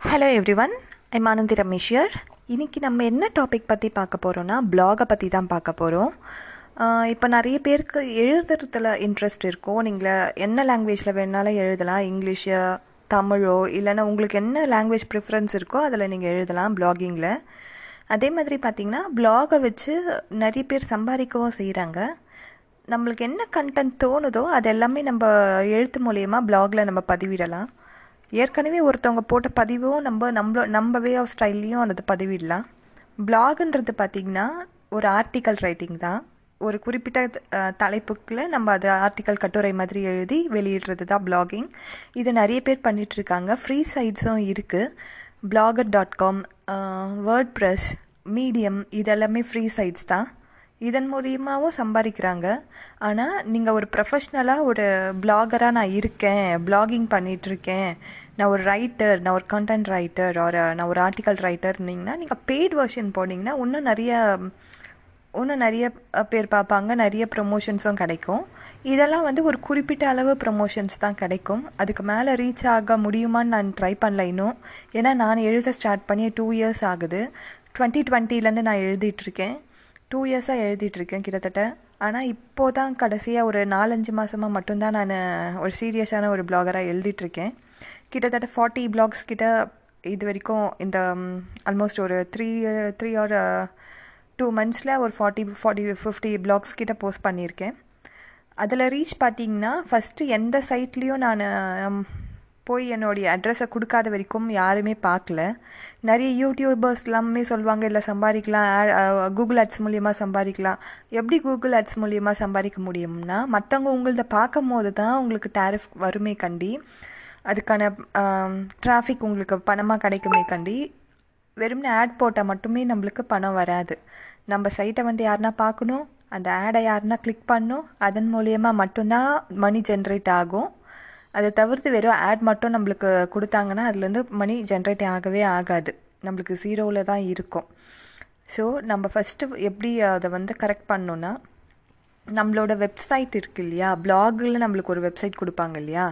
Hello every one I'm Anandhi ரமேஷ்யர் இன்றைக்கி நம்ம என்ன டாபிக் பற்றி பார்க்க போகிறோன்னா பிளாகை பற்றி தான் பார்க்க போகிறோம் இப்போ நிறைய பேருக்கு எழுதுறதுல இன்ட்ரெஸ்ட் இருக்கும் நீங்கள் என்ன லாங்குவேஜில் வேணாலும் எழுதலாம். இங்கிலீஷு தமிழோ இல்லைன்னா உங்களுக்கு என்ன லாங்குவேஜ் ப்ரிஃபரன்ஸ் இருக்கோ அதில் நீங்கள் எழுதலாம் பிளாகிங்கில் அதே மாதிரி பார்த்திங்கன்னா பிளாகை வச்சு நிறைய பேர் சம்பாதிக்கவும் செய்கிறாங்க நம்மளுக்கு என்ன கண்டென்ட் தோணுதோ அது எல்லாமே நம்ம எழுத்து மூலயமா பிளாகில் நம்ம பதிவிடலாம். ஏற்கனவே ஒருத்தவங்க போட்ட பதிவும் நம்ம நம்ம நம்ம வே ஆஃப் ஸ்டைல்லையும் அதை பதிவிடலாம். பிளாகுன்றது பார்த்திங்கன்னா ஒரு ஆர்டிக்கல் ரைட்டிங் தான். ஒரு குறிப்பிட்ட தலைப்புக்கில் நம்ம அது ஆர்டிக்கல் கட்டுரை மாதிரி எழுதி வெளியிடுறது தான் பிளாகிங் இது நிறைய பேர் பண்ணிகிட்ருக்காங்க ஃப்ரீ சைட்ஸும் இருக்குது Blogger dot com WordPress Medium இதெல்லாமே ஃப்ரீ சைட்ஸ் தான். இதன் மூலியமாகவும் சம்பாதிக்கிறாங்க. ஆனால் நீங்கள் ஒரு ப்ரொஃபஷ்னலாக ஒரு பிளாகராக நான் இருக்கேன் பிளாகிங் பண்ணிகிட்ருக்கேன் நான் ஒரு ரைட்டர் நான் ஒரு கண்டென்ட் ரைட்டர் ஒரு நான் ஒரு ஆர்டிக்கல் ரைட்டர்னிங்கன்னா நீங்கள் பெய்ட் வெர்ஷன் போனீங்கன்னா இன்னும் நிறைய இன்னும் நிறைய பேர் பார்ப்பாங்க நிறைய ப்ரொமோஷன்ஸும் கிடைக்கும். இதெல்லாம் வந்து ஒரு குறிப்பிட்ட அளவு ப்ரொமோஷன்ஸ் தான் கிடைக்கும். அதுக்கு மேலே ரீச் ஆக முடியுமான்னு நான் ட்ரை பண்ணல இன்னும். ஏன்னா நான் எழுத ஸ்டார்ட் பண்ணி டூ இயர்ஸ் ஆகுது. டுவெண்ட்டி டுவெண்ட்டிலேருந்து நான் எழுதிட்டுருக்கேன். டூ இயர்ஸாக எழுதிட்டுருக்கேன் கிட்டத்தட்ட. ஆனால் இப்போ தான் கடைசியாக ஒரு நாலஞ்சு மாதமாக மட்டும்தான் நான் ஒரு சீரியஸான ஒரு பிளாகராக எழுதிட்டுருக்கேன். கிட்டத்தட்ட ஃபார்ட்டி பிளாக்ஸ் கிட்ட இது வரைக்கும் இந்த ஆல்மோஸ்ட் ஒரு த்ரீ த்ரீ ஆர் டூ மந்த்ஸில் ஒரு ஃபார்ட்டி ஃபார்ட்டி ஃபிஃப்டி பிளாக்ஸ் கிட்ட போஸ்ட் பண்ணியிருக்கேன். அதில் ரீச் பார்த்தீங்கன்னா ஃபஸ்ட்டு எந்த சைட்லேயும் நான் போய் என்னுடைய அட்ரஸை கொடுக்காத வரைக்கும் யாருமே பார்க்கல. நிறைய யூடியூபர்ஸ் எல்லாமே சொல்லுவாங்க இல்லை சம்பாதிக்கலாம். கூகுள் அட்ஸ் மூலியமாக சம்பாதிக்கலாம். எப்படி கூகுள் அட்ஸ் மூலியமாக சம்பாதிக்க முடியும்னா மற்றவங்க உங்களத பார்க்கும் போது தான் உங்களுக்கு டேரிஃப் வருமே கண்டி அதுக்கான டிராஃபிக் உங்களுக்கு பணமாக கிடைக்குமே கண்டி வெறும்னே ஆட் போட்டால் மட்டுமே நம்மளுக்கு பணம் வராது. நம்ம சைட்டை வந்து யாருனா பார்க்கணும் அந்த ஆடை யாருன்னா கிளிக் பண்ணணும் அதன் மூலியமாக மட்டும்தான் மணி ஜென்ரேட் ஆகும். அதை தவிர்த்து வெறும் ஆட் மட்டும் நம்மளுக்கு கொடுத்தாங்கன்னா அதுலேருந்து மணி ஜென்ரேட் ஆகவே ஆகாது. நம்மளுக்கு ஜீரோவில் தான் இருக்கும். ஸோ நம்ம ஃபஸ்ட்டு எப்படி அதை வந்து கரெக்ட் பண்ணோன்னா நம்மளோட வெப்சைட் இருக்கு இல்லையா? பிளாகில் நம்மளுக்கு ஒரு வெப்சைட் கொடுப்பாங்க இல்லையா?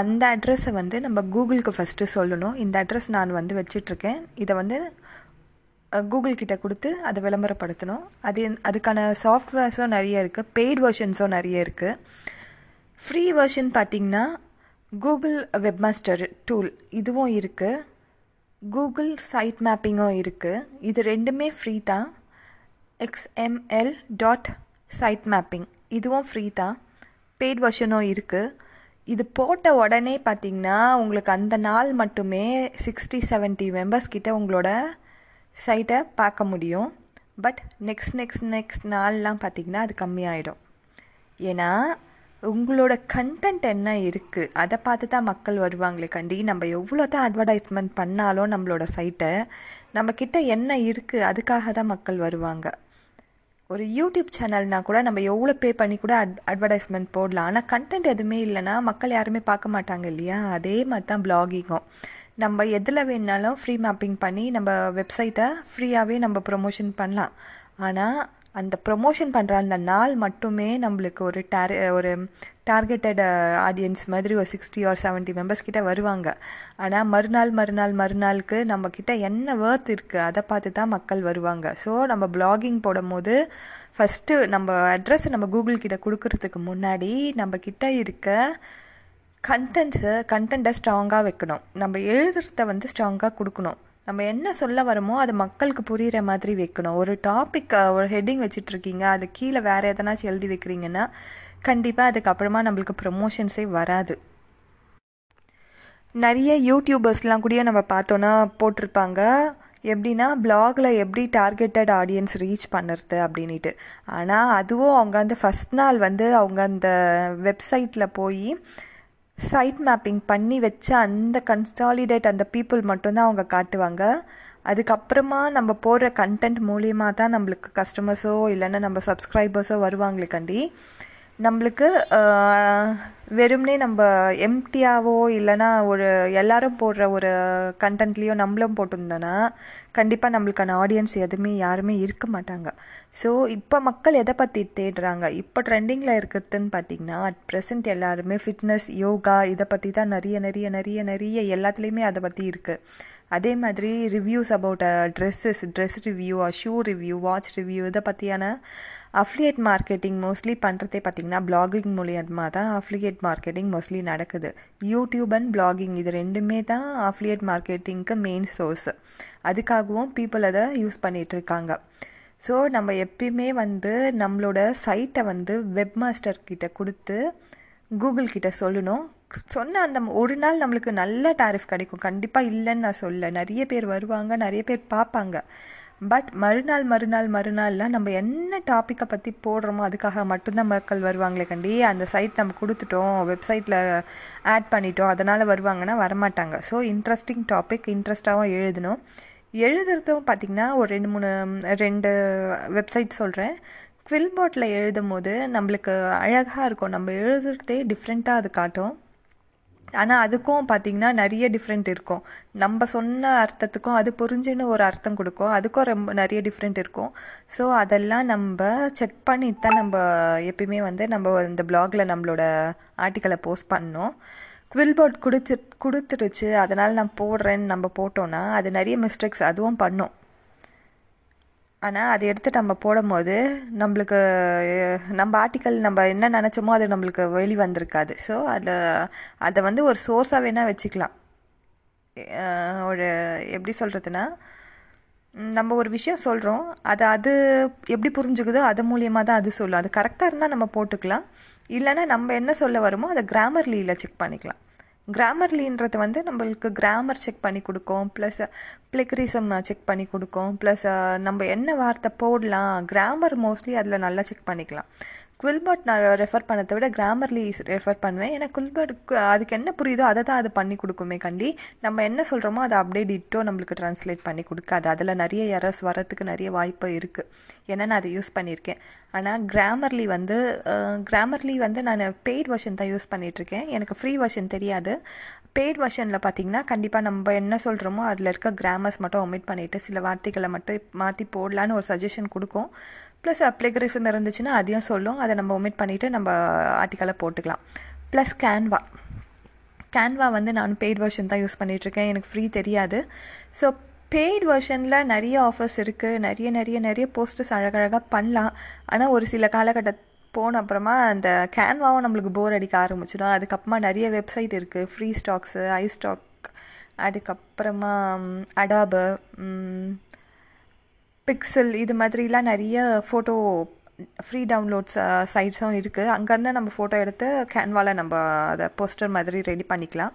அந்த அட்ரஸை வந்து நம்ம கூகுளுக்கு ஃபஸ்ட்டு சொல்லணும். இந்த அட்ரஸ் நான் வந்து வச்சிட்ருக்கேன். இதை வந்து கூகுள் கிட்ட கொடுத்து அதை விளம்பரப்படுத்தணும். அது அதுக்கான சாஃப்ட்வேர்ஸும் நிறைய இருக்குது பெய்ட் வெர்ஷன்ஸும் நிறைய இருக்குது ஃப்ரீ வெர்ஷன் பார்த்தீங்கன்னா கூகுள் வெப்மாஸ்டர் டூல் இதுவும் இருக்குது கூகுள் சைட் மேப்பிங்கும் இருக்குது இது ரெண்டுமே ஃப்ரீ தான். எக்ஸ்எம்எல் டாட் சைட் மேப்பிங் இதுவும் ஃப்ரீ தான். பெய்ட் வெர்ஷனும் இருக்குது இது போட்ட உடனே பார்த்தீங்கன்னா உங்களுக்கு அந்த நாள் மட்டுமே சிக்ஸ்டி 70 மெம்பர்ஸ் கிட்ட உங்களோட சைட்டை பார்க்க முடியும். பட் நெக்ஸ்ட் நெக்ஸ்ட் நெக்ஸ்ட் நாள்லாம் பார்த்தீங்கன்னா அது கம்மியாயிடும். ஏன்னா உங்களோட கண்டென்ட் என்ன இருக்குது அதை பார்த்து தான் மக்கள் வருவாங்களே கண்டி. நம்ம எவ்வளோ தான் அட்வர்டைஸ்மெண்ட் பண்ணாலும் நம்மளோட சைட்டை நம்மக்கிட்ட என்ன இருக்குது அதுக்காக தான் மக்கள் வருவாங்க. ஒரு யூடியூப் சேனல்னால் கூட நம்ம எவ்வளோ பே பண்ணி கூட அட் அட்வர்டைஸ்மெண்ட் போடலாம். ஆனால் கண்டென்ட் எதுவுமே இல்லைன்னா மக்கள் யாருமே பார்க்க மாட்டாங்க இல்லையா? அதே மாதிரி தான் பிளாகிங்கும் நம்ம எதில் வேணாலும் ஃப்ரீ மேப்பிங் பண்ணி நம்ம வெப்சைட்டை ஃப்ரீயாகவே நம்ம ப்ரொமோஷன் பண்ணலாம். ஆனால் அந்த ப்ரொமோஷன் பண்ணுற அந்த நாள் மட்டுமே நம்மளுக்கு ஒரு டேர் ஒரு டார்கெட்டட் ஆடியன்ஸ் uh, மாதிரி ஒரு சிக்ஸ்டி ஆர் 70 மெம்பர்ஸ் கிட்ட வருவாங்க. ஆனால் மறுநாள் மறுநாள் மறுநாளுக்கு நம்ம கிட்ட என்ன வேர்த் இருக்குது அதை பார்த்து தான் மக்கள் வருவாங்க. ஸோ நம்ம பிளாகிங் போடும்போது ஃபஸ்ட்டு நம்ம அட்ரஸை நம்ம கூகுள் கிட்ட கொடுக்கறதுக்கு முன்னாடி நம்ம கிட்ட இருக்க கண்டென்ட்ஸை கண்டென்ட்டை ஸ்ட்ராங்காக வைக்கணும். நம்ம எழுதுறத வந்து ஸ்ட்ராங்காக கொடுக்கணும். நம்ம என்ன சொல்ல வரமோ அது மக்களுக்கு புரிகிற மாதிரி வைக்கணும். ஒரு டாபிக் ஒரு ஹெட்டிங் வச்சிட்ருக்கீங்க அது கீழே வேறு எதனாச்சும் எழுதி வைக்கிறீங்கன்னா கண்டிப்பாக அதுக்கப்புறமா நம்மளுக்கு ப்ரொமோஷன்ஸே வராது. நிறைய யூடியூபர்ஸ்லாம் கூட நம்ம பார்த்தோன்னா போட்டிருப்பாங்க. எப்படின்னா பிளாகில் எப்படி டார்கெட்டட் ஆடியன்ஸ் ரீச் பண்ணுறது அப்படின்ட்டு ஆனால் அதுவும் அவங்க வந்து ஃபஸ்ட் நாள் வந்து அவங்க அந்த வெப்சைட்டில் போய் சைட் மேப்பிங் பண்ணி வச்ச அந்த கன்சாலிடேட் அந்த பீப்புள் மட்டும்தான் அவங்க காட்டுவாங்க. அதுக்கப்புறமா நம்ம போடுற கண்டென்ட் மூலியமாக தான் நம்மளுக்கு கஸ்டமர்ஸோ இல்லைன்னா நம்ம சப்ஸ்கிரைபர்ஸோ வருவாங்களே கண்டி. நம்மளுக்கு வெறும்னே நம்ம எம்டியாவோ இல்லைனா ஒரு எல்லாரும் போடுற ஒரு கண்டென்ட்லேயோ நம்மளும் போட்டிருந்தோன்னா கண்டிப்பாக நம்மளுக்கான ஆடியன்ஸ் எதுவுமே யாருமே இருக்க மாட்டாங்க. ஸோ இப்போ மக்கள் எதை பற்றி தேடுறாங்க? இப்போ ட்ரெண்டிங்கில் இருக்கிறதுன்னு பார்த்தீங்கன்னா அட் ப்ரெசென்ட் எல்லாருமே ஃபிட்னஸ் யோகா இதை பற்றி தான் நிறைய நிறைய நிறைய நிறைய எல்லாத்துலேயுமே அதை பற்றி இருக்குது அதே மாதிரி reviews about dresses dress review shoe review watch review இதை பற்றியான அஃப்லியேட் மார்க்கெட்டிங் மோஸ்ட்லி பண்ணுறதே பார்த்திங்கன்னா பிளாகிங் மூலியமாக தான் அஃப்லியேட் மார்க்கெட்டிங் மோஸ்ட்லி நடக்குது. யூடியூப் அண்ட் பிளாகிங் இது ரெண்டுமே தான் அஃப்லியேட் மார்க்கெட்டிங்க்கு மெயின் சோர்ஸ் அதுக்காகவும் பீப்புள் அதை யூஸ் பண்ணிகிட்ருக்காங்க ஸோ நம்ம எப்பயுமே வந்து நம்மளோட சைட்டை வந்து வெப் மாஸ்டர் கிட்ட கொடுத்து கூகுள் கிட்ட சொல்லணும். சொன்ன அந்த ஒரு நாள் நம்மளுக்கு நல்ல டாரிஃப் கிடைக்கும். கண்டிப்பாக இல்லைன்னு நான் சொல்ல நிறைய பேர் வருவாங்க நிறைய பேர் பார்ப்பாங்க. பட் மறுநாள் மறுநாள் மறுநாள்லாம் நம்ம என்ன டாப்பிக்கை பற்றி போடுறோமோ அதுக்காக மட்டும்தான் மக்கள் வருவாங்களே கண்டி. அந்த சைட் நம்ம கொடுத்துட்டோம் வெப்சைட்டில் ஆட் பண்ணிட்டோம் அதனால் வருவாங்கன்னா வரமாட்டாங்க. ஸோ இன்ட்ரெஸ்டிங் டாபிக் இன்ட்ரெஸ்ட்டாகவும் எழுதணும். எழுதுறதும் பார்த்திங்கன்னா ஒரு ரெண்டு மூணு ரெண்டு வெப்சைட் சொல்கிறேன் குவில்போர்ட்டில் எழுதும் போது நம்மளுக்கு அழகாக இருக்கும். நம்ம எழுதுறதே டிஃப்ரெண்ட்டாக அது காட்டும். ஆனால் அதுக்கும் பார்த்திங்கன்னா நிறைய டிஃப்ரெண்ட் இருக்கும். நம்ம சொன்ன அர்த்தத்துக்கும் அது புரிஞ்சுன்னு ஒரு அர்த்தம் கொடுக்கும். அதுக்கும் ரொம்ப நிறைய டிஃப்ரெண்ட் இருக்கும். ஸோ அதெல்லாம் நம்ம செக் பண்ணிட்டு தான் நம்ம எப்பயுமே வந்து நம்ம இந்த பிளாகில் நம்மளோட ஆர்டிக்கலை போஸ்ட் பண்ணோம். குவில்போர்ட் கொடுத்து கொடுத்துருச்சு அதனால் நான் போடுறேன்னு நம்ம போட்டோன்னா அது நிறைய மிஸ்டேக்ஸ் அதுவும் பண்ணோம். ஆனால் அதை எடுத்து நம்ம போடும்போது நம்மளுக்கு நம்ம ஆர்டிக்கல் நம்ம என்ன நினச்சோமோ அது நம்மளுக்கு வெளி வந்திருக்காது. ஸோ அதை அதை வந்து ஒரு சோர்ஸாக வேணால் வச்சுக்கலாம். ஒரு எப்படி சொல்கிறதுனா நம்ம ஒரு விஷயம் சொல்கிறோம் அதை அது எப்படி புரிஞ்சுக்குதோ அது மூலியமாக தான் அது சொல்லும். அது கரெக்டாக இருந்தால் நம்ம போட்டுக்கலாம். இல்லைன்னா நம்ம என்ன சொல்ல வருமோ அதை கிராமர்லியில் செக் பண்ணிக்கலாம். கிராமர்லின்றது வந்து நம்மளுக்கு கிராமர் செக் பண்ணி கொடுக்கும். ப்ளஸ் பிளிக்ரிசம் செக் பண்ணி கொடுக்கும். ப்ளஸ் நம்ம என்ன வார்த்தை போடலாம் கிராமர் மோஸ்ட்லி அதில் நல்லா செக் பண்ணிக்கலாம். குவில்பர்ட் நான் ரெஃபர் பண்ணதை விட கிராமர்லி ரெஃபர் பண்ணுவேன். ஏன்னா குவில்பர்ட் அதுக்கு என்ன புரியுதோ அதை தான் அது பண்ணி கொடுக்குமே கண்டி. நம்ம என்ன சொல்கிறோமோ அதை அப்படியே டிட்டோ நம்மளுக்கு ட்ரான்ஸ்லேட் பண்ணி கொடுக்காது. அதில் நிறைய எரர்ஸ் வரத்துக்கு நிறைய வாய்ப்பு இருக்குது ஏன்னா நான் அதை யூஸ் பண்ணியிருக்கேன். ஆனால் கிராமர்லி வந்து கிராமர்லி வந்து நான் பெய்ட் வெர்ஷன் தான் யூஸ் பண்ணிகிட்ருக்கேன் எனக்கு ஃப்ரீ வெர்ஷன் தெரியாது. பெய்ட் வெர்ஷனில் பார்த்தீங்கன்னா கண்டிப்பாக நம்ம என்ன சொல்கிறோமோ அதில் இருக்க கிராமர்ஸ் மட்டும் ஒமிட் பண்ணிவிட்டு சில வார்த்தைகளை மட்டும் மாற்றி போடலான்னு ஒரு சஜஷன் கொடுக்கும். ப்ளஸ் அப்ளிகரிசம் இருந்துச்சுன்னா அதையும் சொல்லும். அதை நம்ம ஒமிட் பண்ணிவிட்டு நம்ம ஆர்டிக்கலை போட்டுக்கலாம். ப்ளஸ் கேன்வா கேன்வா வந்து நான் பெய்ட் வெர்ஷன் தான் யூஸ் பண்ணிகிட்ருக்கேன் எனக்கு ஃப்ரீ தெரியாது. ஸோ பெய்ட் வெர்ஷனில் நிறைய ஆஃபர்ஸ் இருக்குது நிறைய நிறைய நிறைய போஸ்டர்ஸ் அழகழகாக பண்ணலாம். ஆனால் ஒரு சில காலகட்ட போன அப்புறமா அந்த கேன்வாவும் நம்மளுக்கு போர் அடிக்க ஆரம்பிச்சிடும். அதுக்கப்புறமா நிறைய வெப்சைட் இருக்குது ஃப்ரீ ஸ்டாக்ஸு ஐ ஸ்டாக் அதுக்கப்புறமா அடாபு பிக்சல் இது மாதிரிலாம் நிறைய ஃபோட்டோ ஃப்ரீ டவுன்லோட்ஸ் சைட்ஸும் இருக்குது அங்கேருந்து நம்ம ஃபோட்டோ எடுத்து கேன்வாவில் நம்ம அதை போஸ்டர் மாதிரி ரெடி பண்ணிக்கலாம்.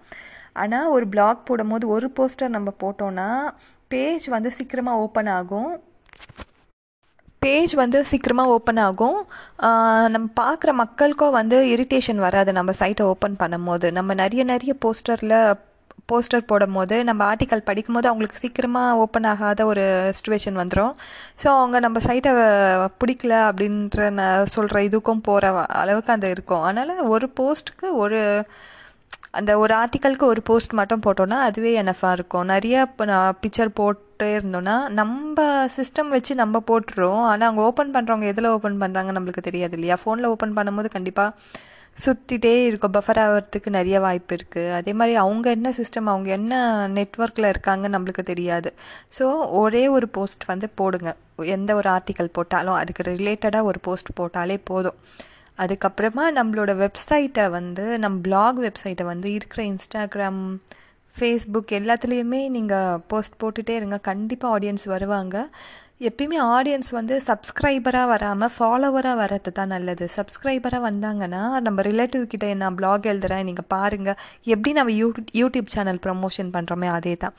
ஆனால் ஒரு பிளாக் போடும்போது ஒரு போஸ்டர் நம்ம போட்டோன்னா பேஜ் வந்து சீக்கிரமாக ஓப்பன் ஆகும். பேஜ் வந்து சீக்கிரமாக ஓப்பன் ஆகும். நம்ம பார்க்குற மக்களுக்கும் வந்து இரிட்டேஷன் வராது. நம்ம சைட்டை ஓப்பன் பண்ணும் போது நம்ம நிறைய நிறைய போஸ்டரில் போஸ்டர் போடும் போது நம்ம ஆர்டிக்கல் படிக்கும்போது அவங்களுக்கு சீக்கிரமாக ஓப்பன் ஆகாத ஒரு சுச்சுவேஷன் வந்துடும் ஸோ அவங்க நம்ம சைட்டை பிடிக்கல அப்படின்ற நான் சொல்கிற இதுக்கும் போகிற அளவுக்கு அந்த இருக்கும். அதனால் ஒரு போஸ்ட்டுக்கு ஒரு அந்த ஒரு ஆர்டிக்கலுக்கு ஒரு போஸ்ட் மட்டும் போட்டோன்னா அதுவே எனஃபாக இருக்கும். நிறைய இப்போ நான் பிக்சர் போட்டே இருந்தோன்னா நம்ம சிஸ்டம் வச்சு நம்ம போட்டுருவோம் ஆனால் அவங்க ஓப்பன் பண்ணுறவங்க எதில் ஓப்பன் பண்ணுறாங்க நம்மளுக்கு தெரியாது இல்லையா? ஃபோனில் ஓப்பன் பண்ணும்போது கண்டிப்பாக சுற்றிட்டே இருக்கும் பஃபர் ஆகிறதுக்கு நிறைய வாய்ப்பு இருக்குது அதே மாதிரி அவங்க என்ன சிஸ்டம் அவங்க என்ன நெட்ஒர்க்கில் இருக்காங்க நம்மளுக்கு தெரியாது. ஸோ ஒரே ஒரு போஸ்ட் வந்து போடுங்க. எந்த ஒரு ஆர்டிக்கல் போட்டாலும் அதுக்கு ரிலேட்டடாக ஒரு போஸ்ட் போட்டாலே போதும். அதுக்கப்புறமா நம்மளோட வெப்சைட்டை வந்து நம்ம பிளாக் வெப்சைட்டை வந்து இருக்கிற இன்ஸ்டாகிராம் ஃபேஸ்புக் எல்லாத்துலேயுமே நீங்கள் போஸ்ட் போட்டுகிட்டே இருங்க. கண்டிப்பாக ஆடியன்ஸ் வருவாங்க. எப்பயுமே ஆடியன்ஸ் வந்து சப்ஸ்கிரைபராக வராமல் ஃபாலோவராக வர்றது தான் நல்லது. சப்ஸ்கிரைபராக வந்தாங்கன்னா நம்ம ரிலேட்டிவ் கிட்ட நான் பிளாக் எழுதுகிறேன் நீங்கள் பாருங்கள் எப்படி நம்ம யூ யூடியூப் சேனல் ப்ரமோஷன் பண்ணுறோமே அதே தான்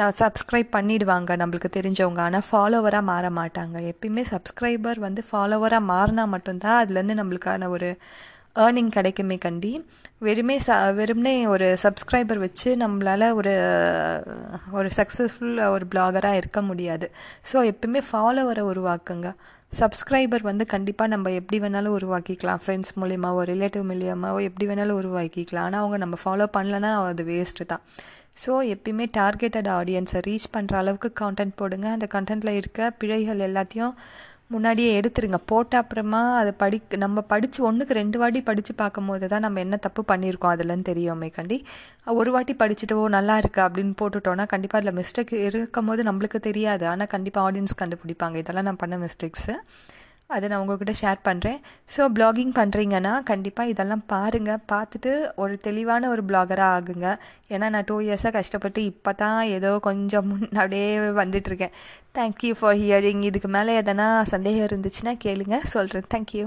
நான் சப்ஸ்கிரைப் பண்ணிடுவாங்க நம்மளுக்கு தெரிஞ்சவங்க. ஆனால் ஃபாலோவராக மாற மாட்டாங்க. எப்பயுமே சப்ஸ்கிரைபர் வந்து ஃபாலோவராக மாறினா மட்டும்தான் அதுலேருந்து நம்மளுக்கான ஒரு ஏர்னிங் கிடைக்குமே கண்டி. வெறுமே ச வெறுமனே ஒரு சப்ஸ்கிரைபர் வச்சு நம்மளால் ஒரு ஒரு சக்ஸஸ்ஃபுல் ஒரு பிளாகராக இருக்க முடியாது. ஸோ எப்பவுமே ஃபாலோவரை உருவாக்குங்க. சப்ஸ்கிரைபர் வந்து கண்டிப்பாக நம்ம எப்படி வேணாலும் உருவாக்கிக்கலாம். ஃப்ரெண்ட்ஸ் மூலியமாவோ ரிலேட்டிவ் மூலியமாவோ எப்படி வேணாலும் உருவாக்கிக்கலாம். ஆனால் அவங்க நம்ம ஃபாலோ பண்ணலன்னா அது வேஸ்ட்டு தான். ஸோ எப்பயுமே டார்கெட்டட் ஆடியன்ஸை ரீச் பண்ணுற அளவுக்கு கண்டென்ட் போடுங்க. அந்த கண்டென்ட்டில் இருக்க பிழைகள் எல்லாத்தையும் முன்னாடியே எடுத்துருங்க. போட்ட அப்புறமா அதை படி நம்ம படித்து ஒன்றுக்கு ரெண்டு வாட்டி படித்து பார்க்கும்போது தான் நம்ம என்ன தப்பு பண்ணியிருக்கோம் அதுலன்னு தெரியுமே கண்டி. ஒரு வாட்டி படிச்சுட்டு ஓ நல்லா இருக்குது அப்படின்னு போட்டுட்டோன்னா கண்டிப்பாக அதில் மிஸ்டேக் இருக்கும் போது நம்மளுக்கு தெரியாது. ஆனால் கண்டிப்பாக ஆடியன்ஸ் கண்டுபிடிப்பாங்க. இதெல்லாம் நான் பண்ண மிஸ்டேக்ஸு அதை நான் உங்கள்கிட்ட ஷேர் பண்ணுறேன் ஸோ ப்ளாகிங் பண்ணுறீங்கன்னா கண்டிப்பாக இதெல்லாம் பாருங்கள் பார்த்துட்டு ஒரு தெளிவான ஒரு பிளாகராக ஆகுங்க. ஏன்னா நான் டூ இயர்ஸாக கஷ்டப்பட்டு இப்போ தான் ஏதோ கொஞ்சம் முன்னாடியே வந்துட்டுருக்கேன். தேங்க்யூ ஃபார் ஹியரிங் இதுக்கு மேலே எதனா சந்தேகம் இருந்துச்சுன்னா கேளுங்க. சொல்கிறேன் தேங்க்யூ